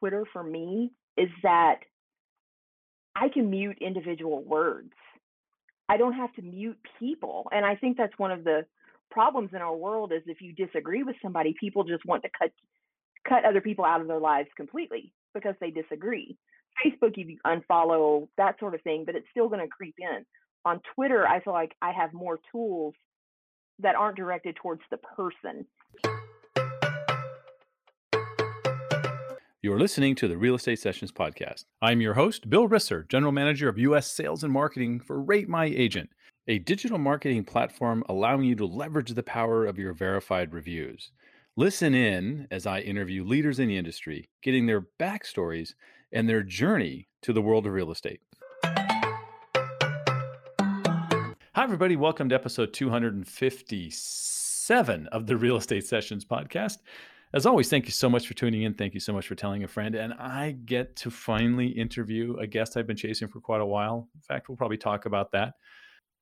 Twitter for me is that I can mute individual words. I don't have to mute people. And I think that's one of the problems in our world is if you disagree with somebody, people just want to cut cut other people out of their lives completely because they disagree. Facebook, you unfollow that sort of thing, but it's still going to creep in. On Twitter, I feel like I have more tools that aren't directed towards the person. You're listening to the Real Estate Sessions podcast. I'm your host, Bill Risser, General Manager of U.S. Sales and Marketing for Rate My Agent, a digital marketing platform allowing you to leverage the power of your verified reviews. Listen in as I interview leaders in the industry, getting their backstories and their journey to the world of real estate. Hi, everybody. Welcome to episode 257 of the Real Estate Sessions podcast. As always, thank you so much for tuning in. Thank you so much for telling a friend. And I get to finally interview a guest I've been chasing for quite a while. In fact, we'll probably talk about that.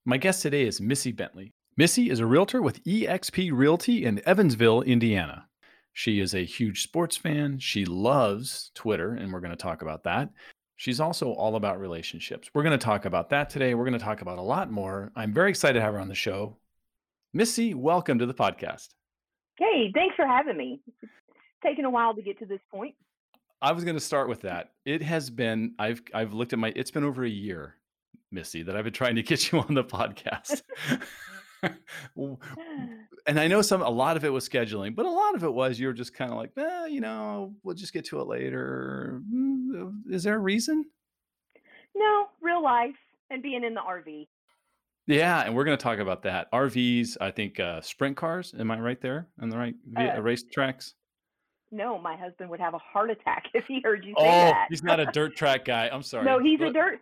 My guest today is Missy Bentley. Missy is a realtor with eXp Realty in Evansville, Indiana. She is a huge sports fan. She loves Twitter, and we're going to talk about that. She's also all about relationships. We're going to talk about that today. We're going to talk about a lot more. I'm very excited to have her on the show. Missy, welcome to the podcast. Hey, thanks for having me. It's taken a while to get to this point. I was going to start with that. It has been I've I've looked at my it's been over a year, Missy, that I've been trying to get you on the podcast. and I know some a lot of it was scheduling, but a lot of it was you were just kind of like, eh, you know, we'll just get to it later. Mm, is there a reason? No, real life and being in the RV. Yeah, and we're going to talk about that. RVs, I think uh, sprint cars. Am I right there on the right uh, race tracks? No, my husband would have a heart attack if he heard you say oh, that. he's not a dirt track guy. I'm sorry. No, he's a dirt.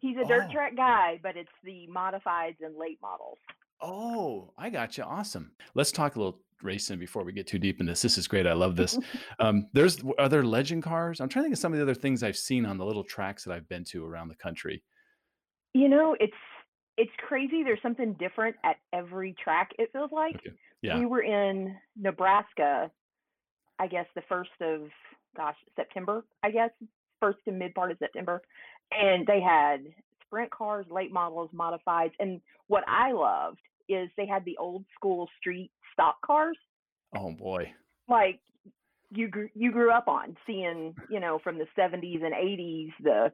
He's a dirt oh. track guy, but it's the modifieds and late models. Oh, I got you. Awesome. Let's talk a little racing before we get too deep in this. This is great. I love this. um, there's other legend cars. I'm trying to think of some of the other things I've seen on the little tracks that I've been to around the country. You know, it's it's crazy. There's something different at every track. It feels like. Okay. Yeah. We were in Nebraska, I guess the first of gosh September. I guess first to mid part of September, and they had sprint cars, late models, modifieds, and what I loved is they had the old school street stock cars. Oh boy! Like you grew you grew up on seeing you know from the 70s and 80s the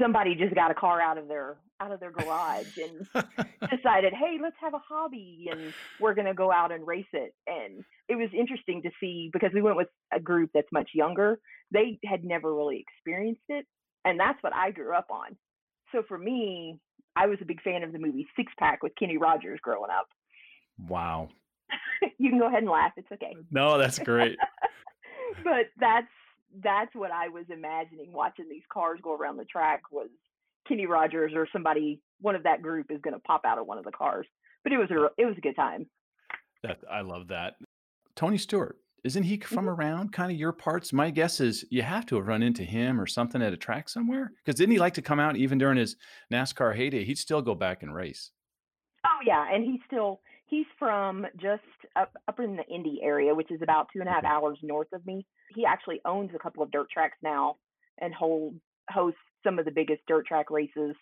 somebody just got a car out of their out of their garage and decided, hey, let's have a hobby and we're going to go out and race it. And it was interesting to see because we went with a group that's much younger. They had never really experienced it. And that's what I grew up on. So for me, I was a big fan of the movie Six Pack with Kenny Rogers growing up. Wow. you can go ahead and laugh. It's okay. Mm, no, that's great. but that's that's what I was imagining watching these cars go around the track was Kenny Rogers or somebody one of that group is going to pop out of one of the cars. But it was a it was a good time. That I love that. Tony Stewart, isn't he from mm-hmm. around kind of your parts? My guess is you have to have run into him or something at a track somewhere. Because didn't he like to come out even during his NASCAR heyday? He'd still go back and race. Oh yeah, and he's still he's from just up up in the Indy area, which is about two and a half hours north of me. He actually owns a couple of dirt tracks now and hold hosts some of the biggest dirt track races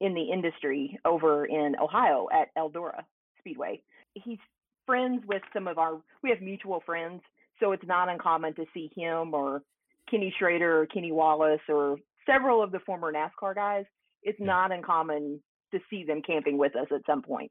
in the industry over in Ohio at Eldora Speedway. He's friends with some of our we have mutual friends, so it's not uncommon to see him or Kenny Schrader or Kenny Wallace or several of the former NASCAR guys. It's not uncommon to see them camping with us at some point.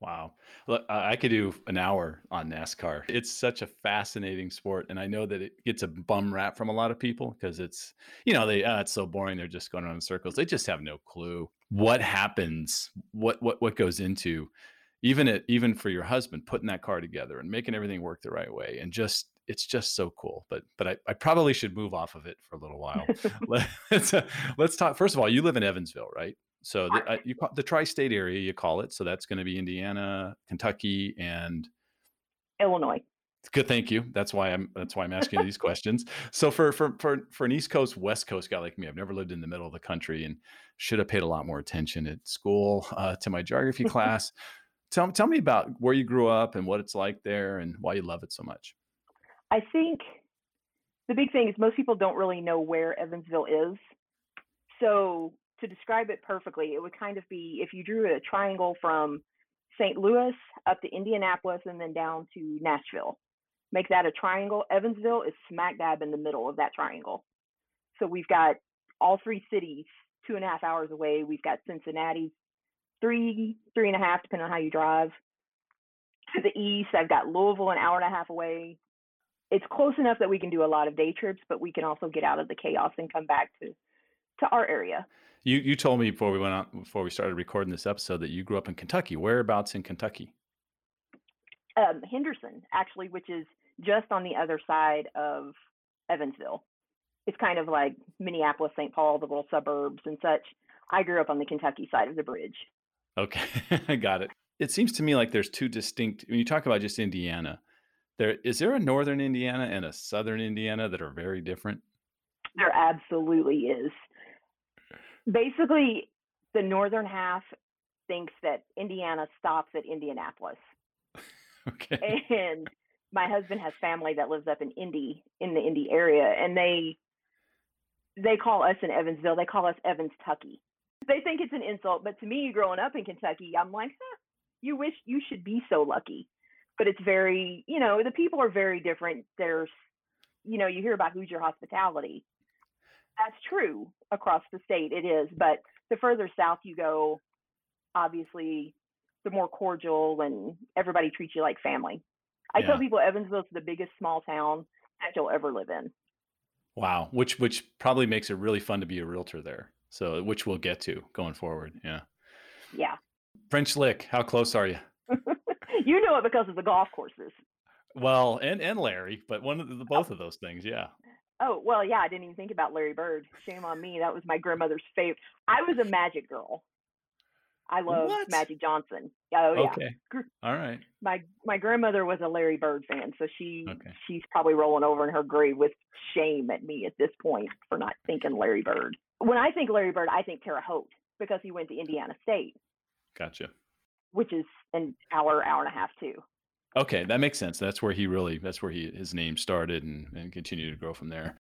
Wow. Look, I could do an hour on NASCAR. It's such a fascinating sport. And I know that it gets a bum rap from a lot of people because it's, you know, they, oh, it's so boring. They're just going around in circles. They just have no clue what happens, what, what, what goes into even it, even for your husband, putting that car together and making everything work the right way. And just, it's just so cool. But, but I, I probably should move off of it for a little while. let's, uh, let's talk. First of all, you live in Evansville, right? So the, uh, you the tri-state area, you call it. So that's going to be Indiana, Kentucky, and Illinois. Good, thank you. That's why I'm. That's why I'm asking these questions. So for for for for an East Coast West Coast guy like me, I've never lived in the middle of the country and should have paid a lot more attention at school uh, to my geography class. tell tell me about where you grew up and what it's like there and why you love it so much. I think the big thing is most people don't really know where Evansville is. So to describe it perfectly, it would kind of be if you drew a triangle from St. Louis up to Indianapolis and then down to Nashville. Make that a triangle. Evansville is smack dab in the middle of that triangle. So we've got all three cities two and a half hours away. We've got Cincinnati, three, three and a half, depending on how you drive. To the east, I've got Louisville, an hour and a half away. It's close enough that we can do a lot of day trips, but we can also get out of the chaos and come back to to our area. You you told me before we went on before we started recording this episode that you grew up in Kentucky. Whereabouts in Kentucky? Um, Henderson, actually, which is just on the other side of Evansville. It's kind of like Minneapolis, St. Paul, the little suburbs and such. I grew up on the Kentucky side of the bridge. Okay, I got it. It seems to me like there's two distinct. When you talk about just Indiana, there is there a northern Indiana and a southern Indiana that are very different. There absolutely is. Basically, the northern half thinks that Indiana stops at Indianapolis. Okay. And my husband has family that lives up in Indy, in the Indy area, and they they call us in Evansville, they call us Evans Tucky. They think it's an insult, but to me, growing up in Kentucky, I'm like, huh, you wish you should be so lucky. But it's very, you know, the people are very different. There's, you know, you hear about Hoosier hospitality. That's true across the state, it is. But the further south you go, obviously, the more cordial and everybody treats you like family. I tell Yeah. people Evansville's the biggest small town that you'll ever live in. Wow. Which which probably makes it really fun to be a realtor there. So which we'll get to going forward. Yeah. Yeah. French Lick. How close are you? you know it because of the golf courses. Well, and and Larry, but one of the oh. both of those things. Yeah. Oh, well, yeah, I didn't even think about Larry Bird. Shame on me. That was my grandmother's favorite. I was a Magic girl. I love What? Magic Johnson. Oh yeah. Okay. All right. My my grandmother was a Larry Bird fan, so she Okay. she's probably rolling over in her grave with shame at me at this point for not thinking Larry Bird. When I think Larry Bird, I think Terre Haute because he went to Indiana State, Gotcha. which is an hour, hour and a half too. Okay, that makes sense. That's where he really that's where he his name started and and continued to grow from there.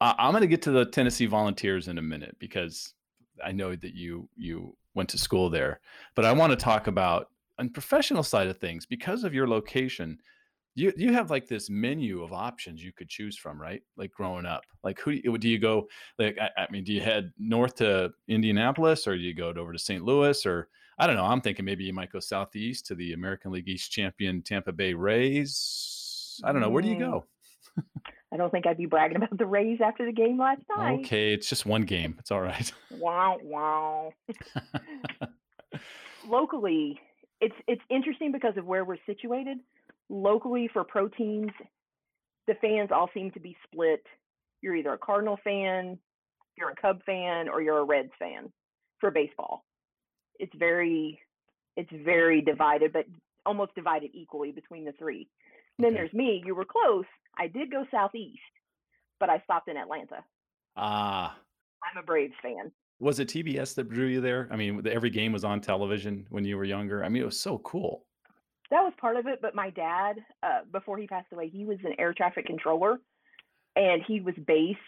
I'm going to get to the Tennessee Volunteers in a minute because I know that you you went to school there, but I want to talk about on professional side of things because of your location. You you have like this menu of options you could choose from, right? Like growing up, like who do you go? Like I, I mean, do you head north to Indianapolis or do you go over to St. Louis or I don't know. I'm thinking maybe you might go southeast to the American League East champion Tampa Bay Rays. I don't know. Where do you Mm, go? I don't think I'd be bragging about the Rays after the game last night. Okay, it's just one game. It's all right. Wow, wow. locally it's it's interesting because of where we're situated locally for pro teams the fans all seem to be split you're either a cardinal fan you're a cub fan or you're a reds fan for baseball it's very it's very divided but almost divided equally between the three and then there's me you were close i did go southeast but i stopped in atlanta Ah, i'm a braves fan was it TBS that drew you there? I mean, every game was on television when you were younger. I mean, it was so cool. that was part of it but my dad uh, before he passed away he was an air traffic controller and he was based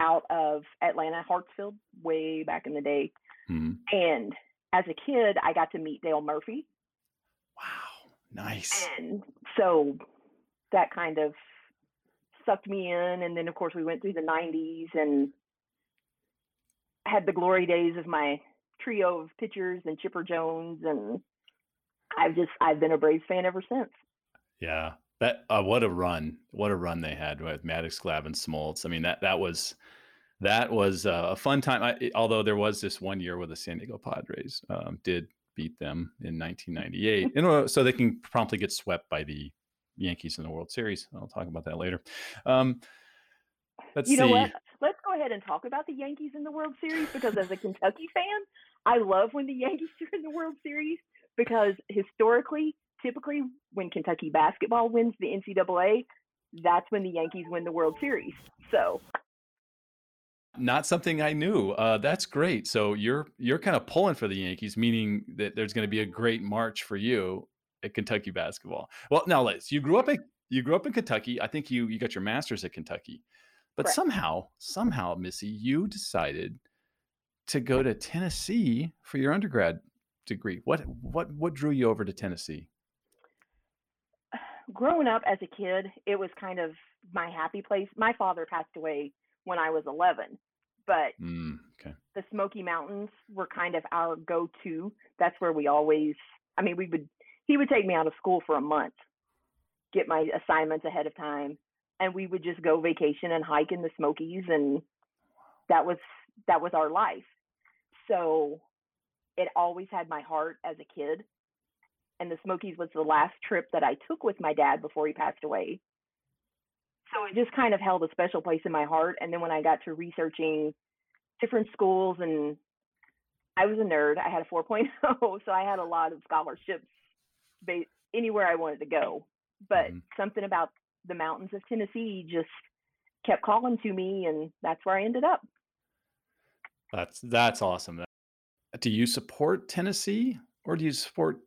out of atlanta hartsfield way back in the day Mhm. and as a kid i got to meet dale murphy Wow, nice. and so that kind of sucked me in and then of course we went through the 90s and had the glory days of my trio of pitchers and chipper jones and i've just i've been a braves fan ever since Yeah, that uh, what a run! What a run they had with Maddux, Glav, and Smoltz. I mean that that was that was uh, a fun time. I, although there was this one year where the San Diego Padres um, did beat them in 1998, you know, so they can promptly get swept by the Yankees in the World Series. I'll talk about that later. Um, let's you see. know what? Let's go ahead and talk about the Yankees in the World Series because as a Kentucky fan, I love when the Yankees are in the World Series because historically, typically when Kentucky basketball wins the NCAA, that's when the Yankees win the World Series. So Not something I knew. Uh, that's great. So you're you're kind of pulling for the Yankees, meaning that there's going to be a great March for you at Kentucky basketball. Well, now, Liz, you grew up in you grew up in Kentucky. I think you you got your master's at Kentucky, but Correct. somehow somehow Missy, you decided to go to Tennessee for your undergrad degree. What what what drew you over to Tennessee? Growing up as a kid, it was kind of my happy place. My father passed away when I was 11, but Mm, okay. the Smoky Mountains were kind of our go-to. That's where we always, I mean, we would, he would take me out of school for a month, get my assignments ahead of time, and we would just go vacation and hike in the Smokies, and that was that was our life. So it always had my heart as a kid, and the Smokies was the last trip that I took with my dad before he passed away. So it just kind of held a special place in my heart. And then when I got to researching different schools and I was a nerd. I had a 4.0, so I had a lot of scholarships ba- anywhere I wanted to go. But Mhm. something about the mountains of Tennessee just kept calling to me, and that's where I ended up. That's that's awesome. Do you support Tennessee or do you support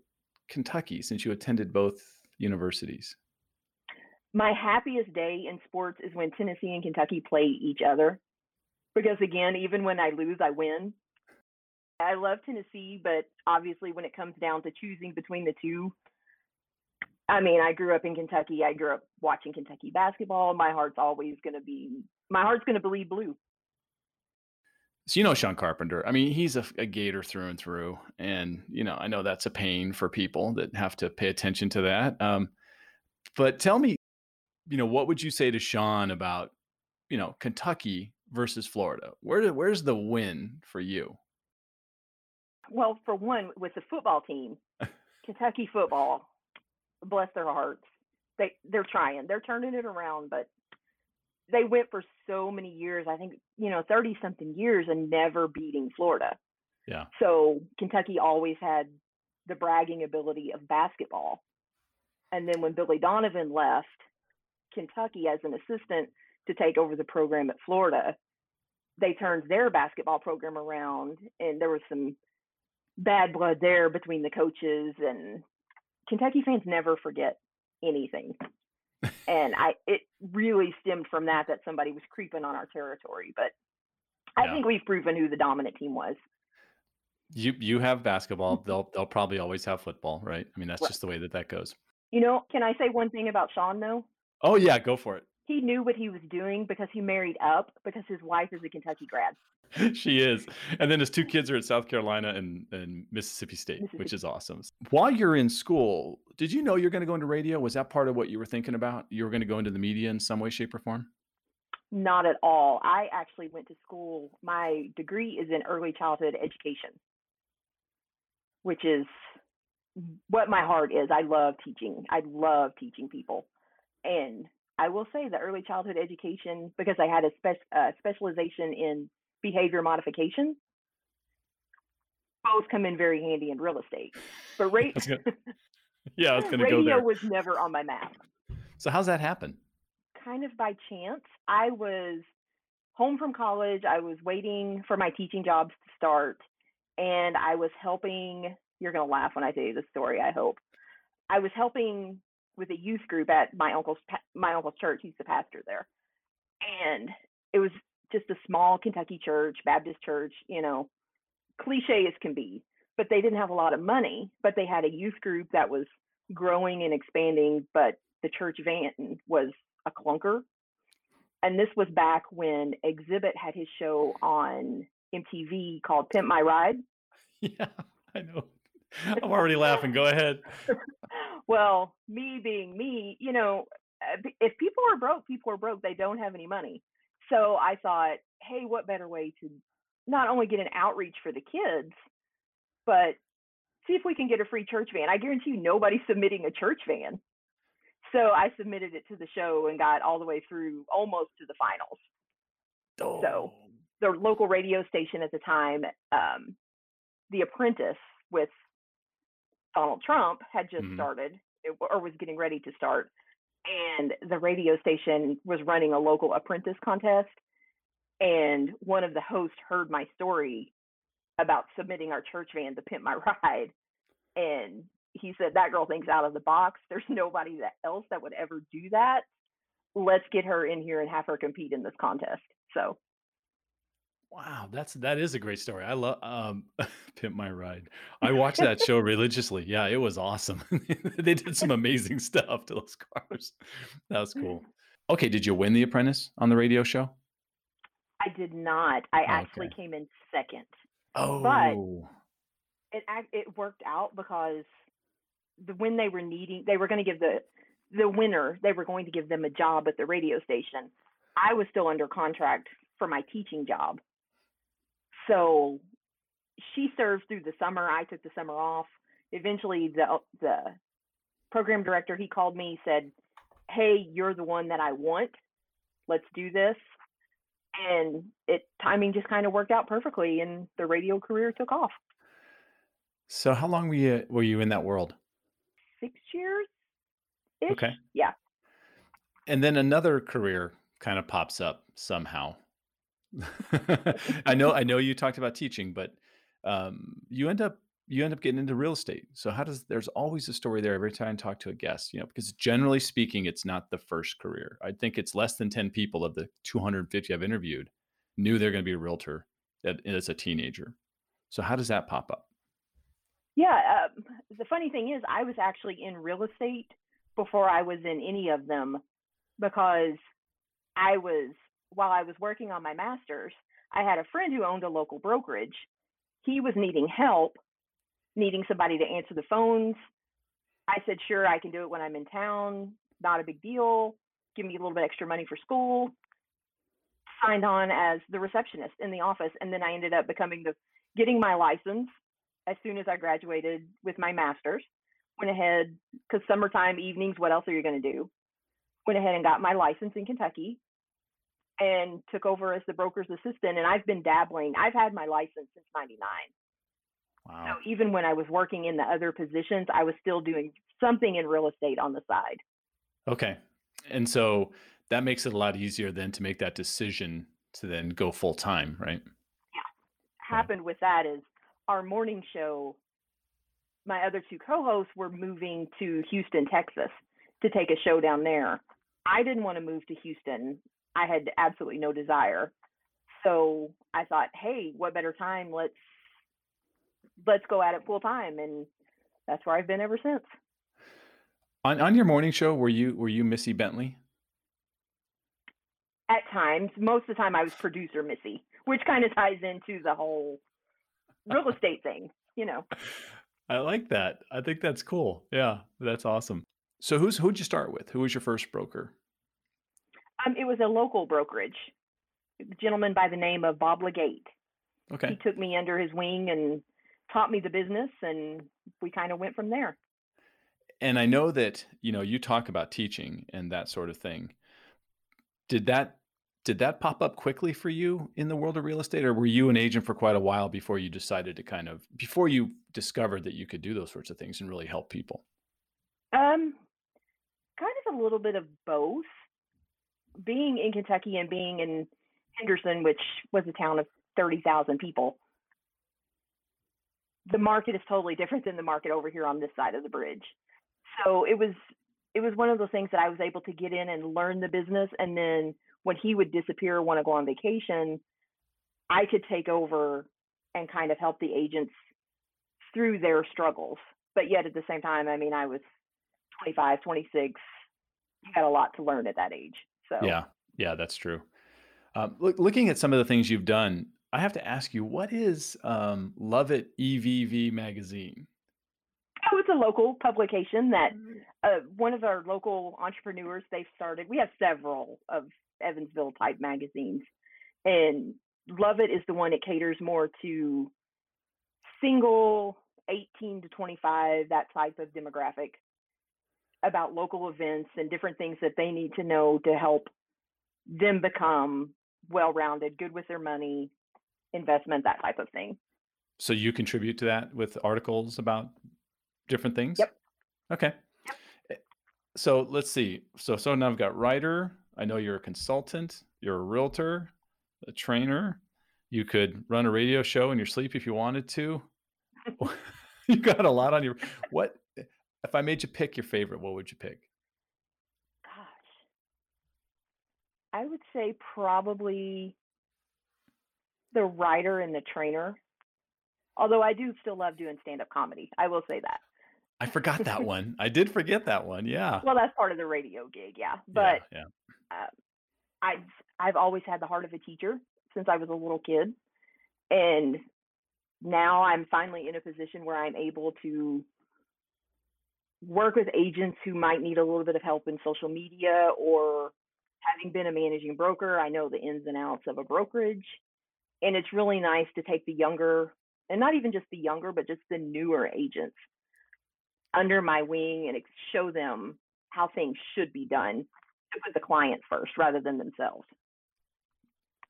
Kentucky since you attended both universities? My happiest day in sports is when Tennessee and Kentucky play each other. Because again, even when I lose, I win. I love Tennessee, but obviously when it comes down to choosing between the two, I mean, I grew up in Kentucky. I grew up watching Kentucky basketball. My heart's always going to be, my heart's going to bleed blue. So you know Sean Carpenter. I mean, he's a, a Gator through and through, and you know I know that's a pain for people that have to pay attention to that. Um, but tell me, you know, what would you say to Sean about you know Kentucky versus Florida? Where where's the win for you? Well, for one, with the football team, Kentucky football, bless their hearts, they they're trying. They're turning it around, but they went for so many years. I think you know, thirty something years, and never beating Florida. Yeah, So Kentucky always had the bragging ability of basketball. And then when Billy Donovan left Kentucky as an assistant to take over the program at Florida, they turned their basketball program around and there was some bad blood there between the coaches and Kentucky fans never forget anything. and I it really stemmed from that that somebody was creeping on our territory, but I Yeah. think we've proven who the dominant team was. you you have basketball. Mm-hmm. They'll they'll probably always have football, right? I mean, that's Right. just the way that that goes. You know, can I say one thing about Sean though? Oh yeah, go for it. He knew what he was doing because he married up because his wife is a Kentucky grad. she is, and then his two kids are at South Carolina and and Mississippi State, which is awesome. While you're in school, did you know you're going to go into radio? Was that part of what you were thinking about? You were going to go into the media in some way, shape, or form? Not at all. I actually went to school. My degree is in early childhood education, which is what my heart is. I love teaching. I love teaching people. And I will say the early childhood education, because I had a spec- uh, specialization in behavior modification, both come in very handy in real estate. But ra- good. Yeah, I was going to go radio there. was never on my map. So how's that happen? kind of by chance. I was home from college. I was waiting for my teaching jobs to start, and I was helping. You're going to laugh when I tell you the story, I hope. I was helping with a youth group at my uncle's my uncle's church. He's the pastor there. And it was just a small Kentucky church, Baptist church, you know, cliche as can be. But they didn't have a lot of money, but they had a youth group that was growing and expanding, but the church van was a clunker. And this was back when Xzibit had his show on MTV called Pimp My Ride. Yeah, I know. I'm already laughing. Go ahead. well, me being me, you know, uh, if people are broke, people are broke. They don't have any money. So I thought, hey, what better way to not only get an outreach for the kids, but see if we can get a free church van. I guarantee you nobody's submitting a church van. So I submitted it to the show and got all the way through almost to the finals. Oh, The local radio station at the time, um, The Apprentice with Donald Trump had just Mhm. started or was getting ready to start. And the radio station was running a local apprentice contest. And one of the hosts heard my story about submitting our church van to Pimp My Ride. And he said that girl thinks out of the box. There's nobody that else that would ever do that. Let's get her in here and have her compete in this contest. So Wow, that's that is a great story. I love um, Pimp My Ride. I watched that show religiously. Yeah, it was awesome. They did some amazing stuff to those cars. That was cool. Okay, did you win The Apprentice on the radio show? I did not. I actually came in second, Oh, but it it worked out because the when they were needing, they were going to give the the winner, they were going to give them a job at the radio station. I was still under contract for my teaching job, so she served through the summer. I took the summer off. Eventually, the uh, the program director he called me said, "Hey, you're the one that I want. Let's do this." And it timing just kind of worked out perfectly, and the radio career took off. so how long were you were you in that world? Six years. Okay. Yeah. And then another career kind of pops up somehow. I know I know you talked about teaching, but um, you end up you end up getting into real estate. So how does there's always a story there every time I talk to a guest, you know, because generally speaking, it's not the first career. I think it's less than 10 people of the 250 I've interviewed knew they're going to be a realtor as a teenager. So how does that pop up? Yeah. Um, the funny thing is, I was actually in real estate before I was in any of them because I was, while I was working on my master's, I had a friend who owned a local brokerage. He was needing help, needing somebody to answer the phones. I said, sure, I can do it when I'm in town. Not a big deal. Give me a little bit extra money for school. Signed on as the receptionist in the office. And then I ended up becoming the, getting my license as soon as I graduated with my master's. Went ahead, because summertime evenings, what else are you going to do? Went ahead and got my license in Kentucky and took over as the broker's assistant. And I've been dabbling. I've had my license since 99. So even when I was working in the other positions, I was still doing something in real estate on the side. Okay. And so that makes it a lot easier then to make that decision to then go full time, right? Yeah. Happened with that is our morning show, my other two co hosts were moving to Houston, Texas to take a show down there. I didn't want to move to Houston. I had absolutely no desire. So I thought, hey, what better time? Let's let's go at it full time and that's where I've been ever since. On on your morning show, were you were you Missy Bentley? At times, most of the time I was producer Missy, which kind of ties into the whole real estate thing, you know. I like that. I think that's cool. Yeah, that's awesome. So who's who'd you start with? Who was your first broker? Um, it was a local brokerage, a gentleman by the name of Bob Legate. Okay. He took me under his wing and taught me the business, and we kind of went from there. And I know that, you know, you talk about teaching and that sort of thing. Did that did that pop up quickly for you in the world of real estate or were you an agent for quite a while before you decided to kind of before you discovered that you could do those sorts of things and really help people? Um, kind of a little bit of both. Being in Kentucky and being in Henderson, which was a town of 30,000 people, the market is totally different than the market over here on this side of the bridge. So it was it was one of those things that I was able to get in and learn the business and then when he would disappear or want to go on vacation, I could take over and kind of help the agents through their struggles. But yet at the same time, I mean, I was 25, 26. You got a lot to learn at that age. So Yeah. Yeah, that's true. Um, look, looking at some of the things you've done, I have to ask you, what is um, Love It EVV magazine? Oh, it's a local publication that uh, one of our local entrepreneurs they've started. We have several of Evansville type magazines, and Love It is the one that caters more to single 18 to 25 that type of demographic about local events and different things that they need to know to help them become well-rounded, good with their money, investment, that type of thing. So you contribute to that with articles about different things? Yep. Okay. Eh, So let's see. So so now I've got writer. I know you're a consultant. You're a realtor, a trainer. You could run a radio show in your sleep if you wanted to. you got a lot on your what If I made you pick your favorite, what would you pick? Gosh, I would say probably the writer and the trainer. Although I do still love doing stand up comedy. I will say that. I forgot that one. I did forget that one. Yeah. Well, that's part of the radio gig, yeah. Yeah. But Yeah. uh, I've I've always had the heart of a teacher since I was a little kid, and now I'm finally in a position where I'm able to work with agents who might need a little bit of help in social media or having been a managing broker, I know the ins and outs of a brokerage. And it's really nice to take the younger, and not even just the younger, but just the newer agents under my wing and show them how things should be done to put the client first rather than themselves.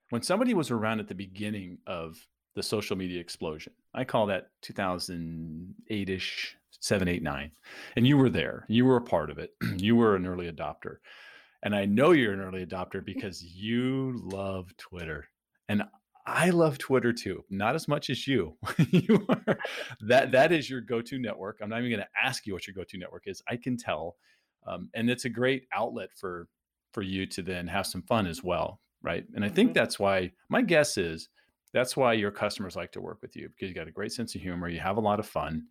When somebody was around at the beginning of the social media explosion, I call that 2008 ish, seven, eight, nine. And you were there, you were a part of it, you were an early adopter. And I know you're an early adopter because you love Twitter. And I love Twitter too, not as much as you. you are, that that is your go-to network. I'm not even going to ask you what your go-to network is. I can tell, um, and it's a great outlet for for you to then have some fun as well, right? And I think hmm that's why my guess is that's why your customers like to work with you because you got a great sense of humor, you have a lot of fun,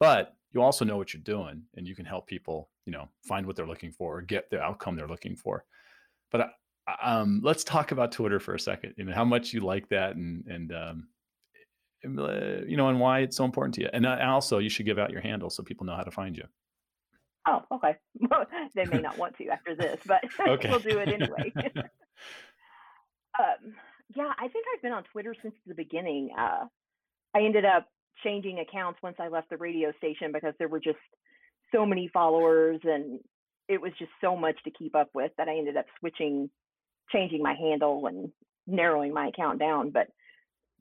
but you also know what you're doing, and you can help people, you know, find what they're looking for or get the outcome they're looking for. But I- um, let's talk about Twitter for a second. You know how much you like that, and and um, uh, you know, and why it's so important to you. And uh, also, you should give out your handle so people know how to find you. Oh, okay. they may not want to after this, but we'll do it anyway. Um, yeah, I think I've been on Twitter since the beginning. Uh, I ended up changing accounts once I left the radio station because there were just so many followers and it was just so much to keep up with that I ended up switching, changing my handle and narrowing my account down. But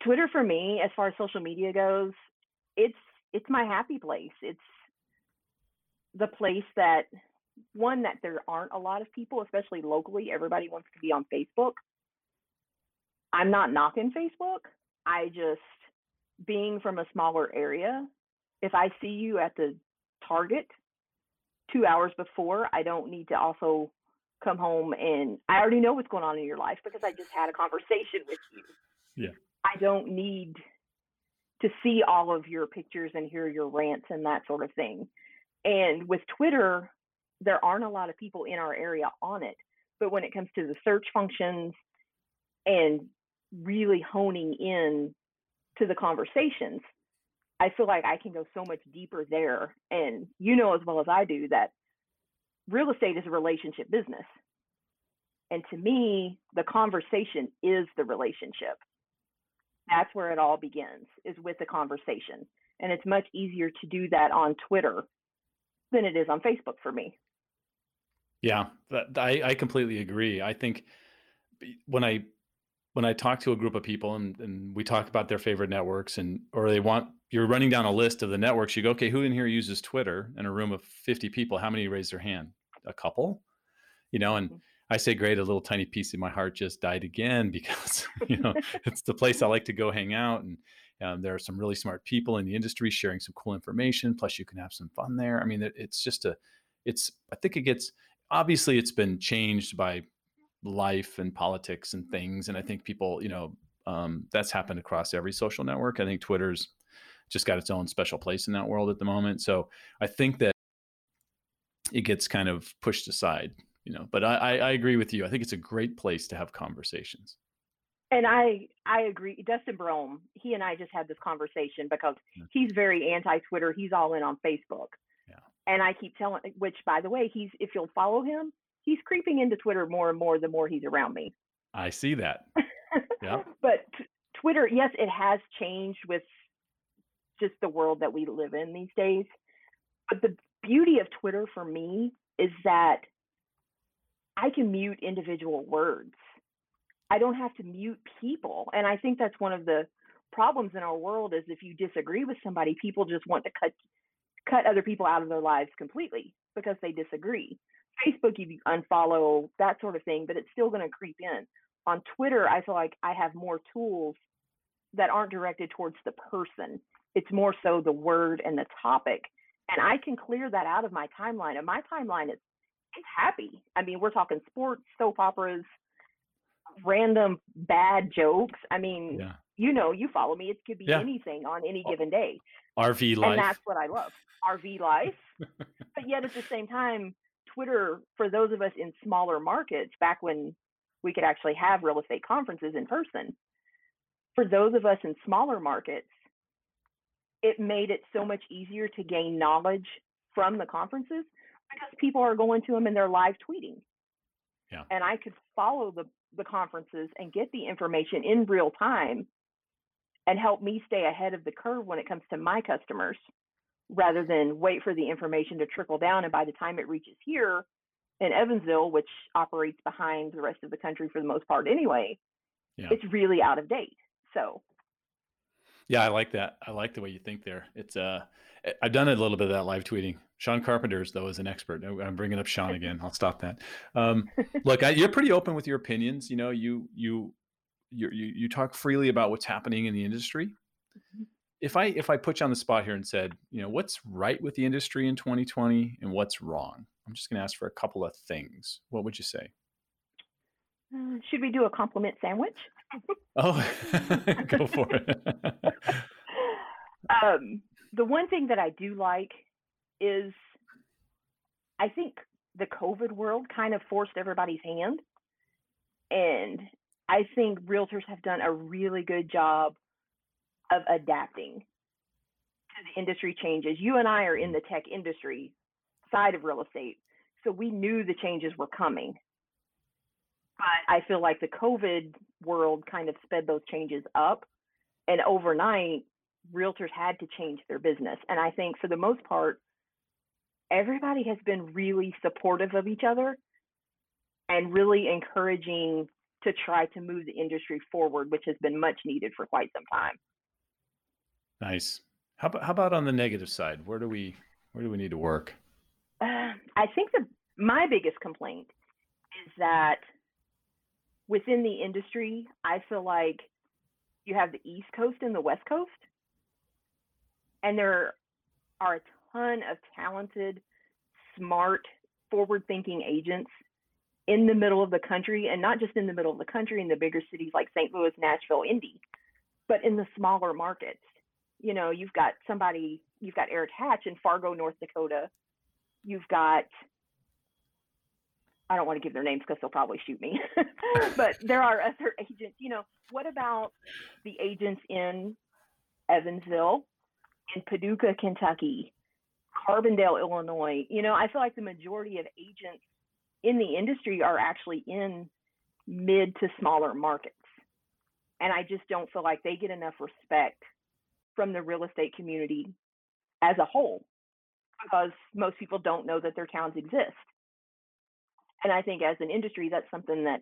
Twitter for me, as far as social media goes, it's it's my happy place. It's the place that one that there aren't a lot of people, especially locally. Everybody wants to be on Facebook. I'm not knocking Facebook. I just being from a smaller area, if I see you at the Target two hours before, I don't need to also come home and I already know what's going on in your life because I just had a conversation with you. yeah. I don't need to see all of your pictures and hear your rants and that sort of thing. And with Twitter, there aren't a lot of people in our area on it. But when it comes to the search functions and really honing in to the conversations, I feel like I can go so much deeper there. And you know as well as I do that real estate is a relationship business. And to me, the conversation is the relationship. That's where it all begins, is with the conversation. And it's much easier to do that on Twitter than it is on Facebook for me. Yeah, that, I, I completely agree. I think when I when I talk to a group of people and, and we talk about their favorite networks and or they want you're running down a list of the networks, you go, okay, who in here uses Twitter in a room of 50 people? How many raise their hand? A couple? You know, and Mhm. I say, great, a little tiny piece of my heart just died again because, you know, it's the place I like to go hang out. And um, there are some really smart people in the industry sharing some cool information. Plus, you can have some fun there. I mean, it's just a, it's, I think it gets, obviously, it's been changed by life and politics and things. And I think people, you know, um, that's happened across every social network. I think Twitter's just got its own special place in that world at the moment. So I think that it gets kind of pushed aside, you know. But I, I, I agree with you. I think it's a great place to have conversations. And I I agree. Dustin Brohm, he and I just had this conversation because he's very anti-Twitter. He's all in on Facebook. Yeah. And I keep telling, which by the way, he's if you'll follow him, he's creeping into Twitter more and more the more he's around me. I see that. Yeah. but t- Twitter, yes, it has changed with just the world that we live in these days. But the beauty of Twitter for me is that I can mute individual words. I don't have to mute people. And I think that's one of the problems in our world is if you disagree with somebody, people just want to cut cut other people out of their lives completely because they disagree. Facebook you unfollow that sort of thing, but it's still going to creep in. On Twitter, I feel like I have more tools that aren't directed towards the person. It's more so the word and the topic. and I can clear that out of my timeline. And my timeline is it's happy. I mean, we're talking sports, soap operas, random bad jokes. I mean, Yeah. you know, you follow me. It could be Yeah. anything on any given day. RV life. And that's what I love. RV life. but yet at the same time, Twitter, for those of us in smaller markets, back when we could actually have real estate conferences in person, for those of us in smaller markets, it made it so much easier to gain knowledge from the conferences because people are going to them and they're live tweeting. Yeah. And I could follow the, the conferences and get the information in real time and help me stay ahead of the curve when it comes to my customers rather than wait for the information to trickle down. And by the time it reaches here in Evansville, which operates behind the rest of the country for the most part anyway, Yeah. it's really out of date. So Yeah, I like that. I like the way you think there. It's uh, I've done a little bit of that live tweeting. Sean Carpenter's though is an expert. I'm bringing up Sean again. I'll stop that. Um, look, I, you're pretty open with your opinions. You know, you you you you talk freely about what's happening in the industry. Mhm. If I if I put you on the spot here and said, you know, what's right with the industry in 2020 and what's wrong, I'm just going to ask for a couple of things. What would you say? uh, should we do a compliment sandwich? Oh, go for it. um, the one thing that I do like is I think the COVID world kind of forced everybody's hand. And I think realtors have done a really good job of adapting to the industry changes. You and I are in the tech industry side of real estate, so we knew the changes were coming. But I feel like the COVID world kind of sped those changes up. And overnight, realtors had to change their business. And I think for the most part, everybody has been really supportive of each other and really encouraging to try to move the industry forward, which has been much needed for quite some time. Nice. How about how about on the negative side? Where do we where do we need to work? Uh, I think the my biggest complaint is that within the industry, I feel like you have the East Coast and the West Coast, and there are a ton of talented, smart, forward-thinking agents in the middle of the country, and not just in the middle of the country in the bigger cities like St. Louis, Nashville, Indy, but in the smaller markets. You know, you've got somebody, you've got Eric Hatch in Fargo, North Dakota. You've got I don't want to give their names because they'll probably shoot me. but there are other agents. You know, what about the agents in Evansville, in Paducah, Kentucky, Carbondale, Illinois? You know, I feel like the majority of agents in the industry are actually in mid to smaller markets. And I just don't feel like they get enough respect from the real estate community as a whole because most people don't know that their towns exist. And I think as an industry, that's something that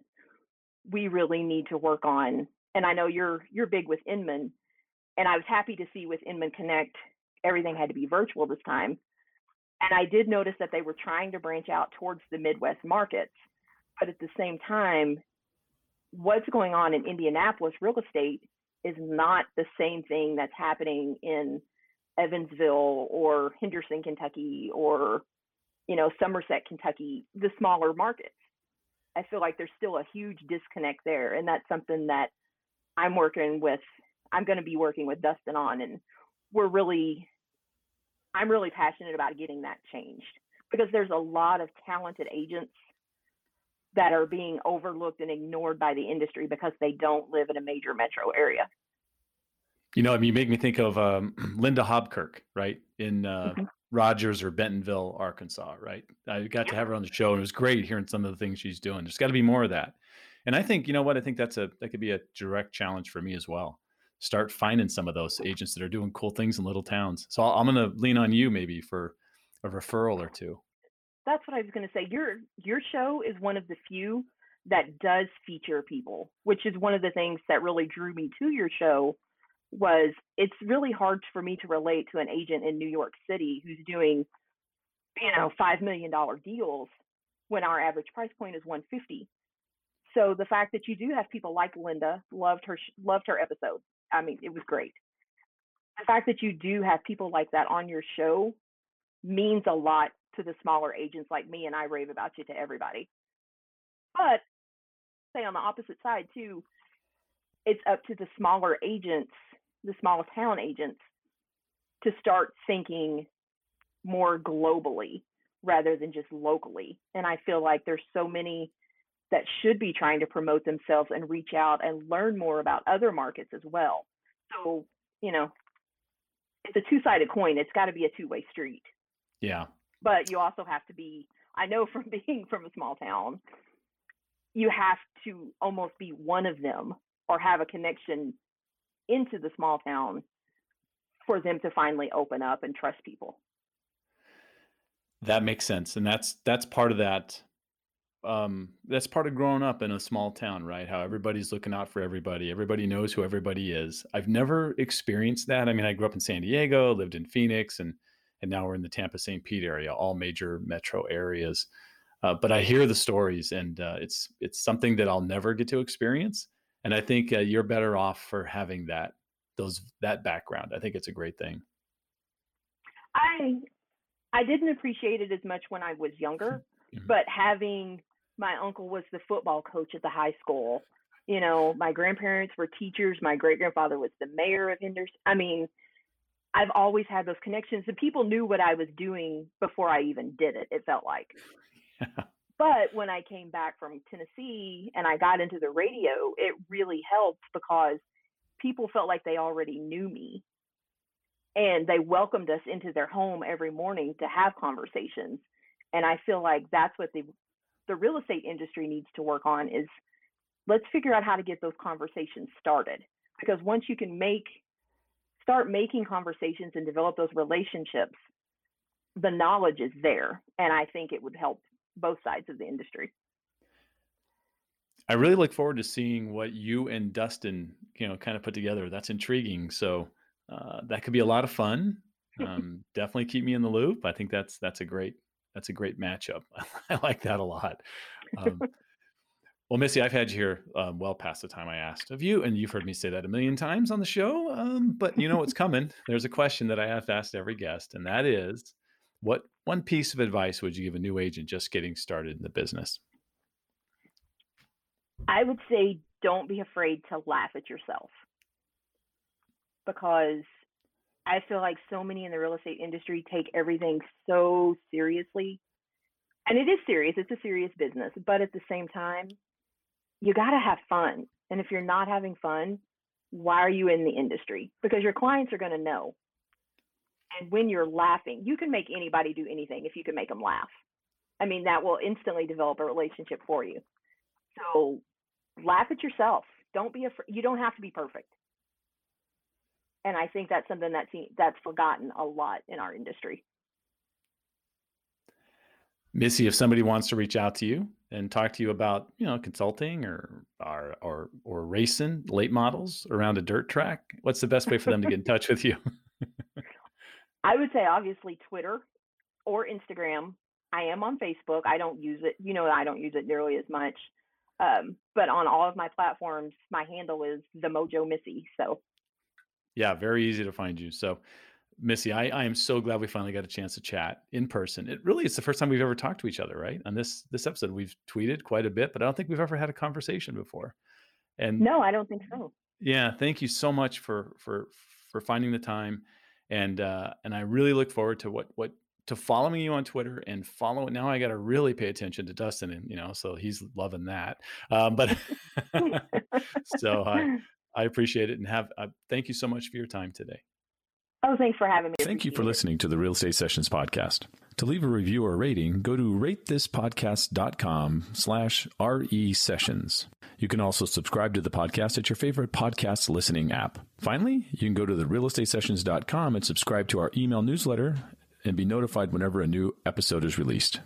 we really need to work on. And I know you're you're big with Inman, and I was happy to see with Inman Connect everything had to be virtual this time. And I did notice that they were trying to branch out towards the Midwest markets, but at the same time, what's going on in Indianapolis real estate is not the same thing that's happening in Evansville or Henderson, Kentucky, or you know Somerset, Kentucky, the smaller markets. I feel like there's still a huge disconnect there, and that's something that I'm working with. I'm going to be working with Dustin on, and we're really, I'm really passionate about getting that changed because there's a lot of talented agents that are being overlooked and ignored by the industry because they don't live in a major metro area. You know, I mean, you make me think of um, Linda Hobkirk, right? In uh, Mhm. Rogers or Bentonville, Arkansas, right? I got to have her on the show, and it was great hearing some of the things she's doing. There's got to be more of that. And I think, you know what? I think that's a that could be a direct challenge for me as well. Start finding some of those agents that are doing cool things in little towns. So I'm going to lean on you maybe for a referral or two. That's what I was going to say. Your your show is one of the few that does feature people, which is one of the things that really drew me to your show. Was it's really hard for me to relate to an agent in New York City who's doing, you know, five million dollar deals when our average price point is 150. So the fact that you do have people like Linda, loved her loved her episode. I mean, it was great. The fact that you do have people like that on your show means a lot to the smaller agents like me, and I rave about you to everybody. But say on the opposite side too, it's up to the smaller agents, the small town agents, to start thinking more globally rather than just locally. And I feel like there's so many that should be trying to promote themselves and reach out and learn more about other markets as well. So, you know, it's a two sided coin. It's got to be a two way street. Yeah. But you also have to be, I know from being from a small town, you have to almost be one of them or have a connection into the small town for them to finally open up and trust people. That makes sense. And that's that's part of that um that's part of growing up in a small town, right? How everybody's looking out for everybody. Everybody knows who everybody is. I've never experienced that. I mean, I grew up in San Diego, lived in Phoenix and and now we're in the Tampa St. Pete area, all major metro areas. Uh, but I hear the stories, and uh, it's it's something that I'll never get to experience. And I think uh, you're better off for having that those that background. I think it's a great thing. I I didn't appreciate it as much when I was younger, mm-hmm. but having my uncle was the football coach at the high school. You know, my grandparents were teachers. My great grandfather was the mayor of Henderson. I mean, I've always had those connections, The people knew what I was doing before I even did it. It felt like. but when I came back from Tennessee and I got into the radio, it really helped because people felt like they already knew me and they welcomed us into their home every morning to have conversations and i feel like that's what the the real estate industry needs to work on is let's figure out how to get those conversations started because once you can make start making conversations and develop those relationships the knowledge is there and i think it would help both sides of the industry i really look forward to seeing what you and dustin you know kind of put together that's intriguing so uh, that could be a lot of fun. Um, definitely keep me in the loop. I think that's that's a great that's a great matchup. I like that a lot. Um, well, Missy, I've had you here um, well past the time I asked of you, and you've heard me say that a million times on the show. Um, but you know what's coming. There's a question that I have to ask every guest, and that is, what one piece of advice would you give a new agent just getting started in the business? I would say, don't be afraid to laugh at yourself because I feel like so many in the real estate industry take everything so seriously. And it is serious, it's a serious business, but at the same time, you got to have fun. And if you're not having fun, why are you in the industry? Because your clients are going to know. And when you're laughing, you can make anybody do anything if you can make them laugh. I mean, that will instantly develop a relationship for you. So laugh at yourself. Don't be afraid. You don't have to be perfect and I think that's something that's that's forgotten a lot in our industry. Missy, if somebody wants to reach out to you and talk to you about, you know, consulting or or or, or racing late models around a dirt track, what's the best way for them to get in touch with you? I would say obviously Twitter or Instagram. I am on Facebook. I don't use it. You know, I don't use it nearly as much. Um, but on all of my platforms, my handle is the Mojo Missy. So yeah, very easy to find you. So, Missy, I, I am so glad we finally got a chance to chat in person. It really is the first time we've ever talked to each other, right? On this this episode, we've tweeted quite a bit, but I don't think we've ever had a conversation before. And no, I don't think so. Yeah, thank you so much for for for finding the time, and uh, and I really look forward to what what to following you on Twitter and follow. Now I got to really pay attention to Dustin, and you know, so he's loving that. Um, but so I I appreciate it and have uh, thank you so much for your time today. Thanks for having me. Thank you for listening to the Real Estate Sessions podcast. To leave a review or rating, go to ratethispodcast.com slash RE sessions. You can also subscribe to the podcast at your favorite podcast listening app. Finally, you can go to the realestatesessions.com and subscribe to our email newsletter and be notified whenever a new episode is released.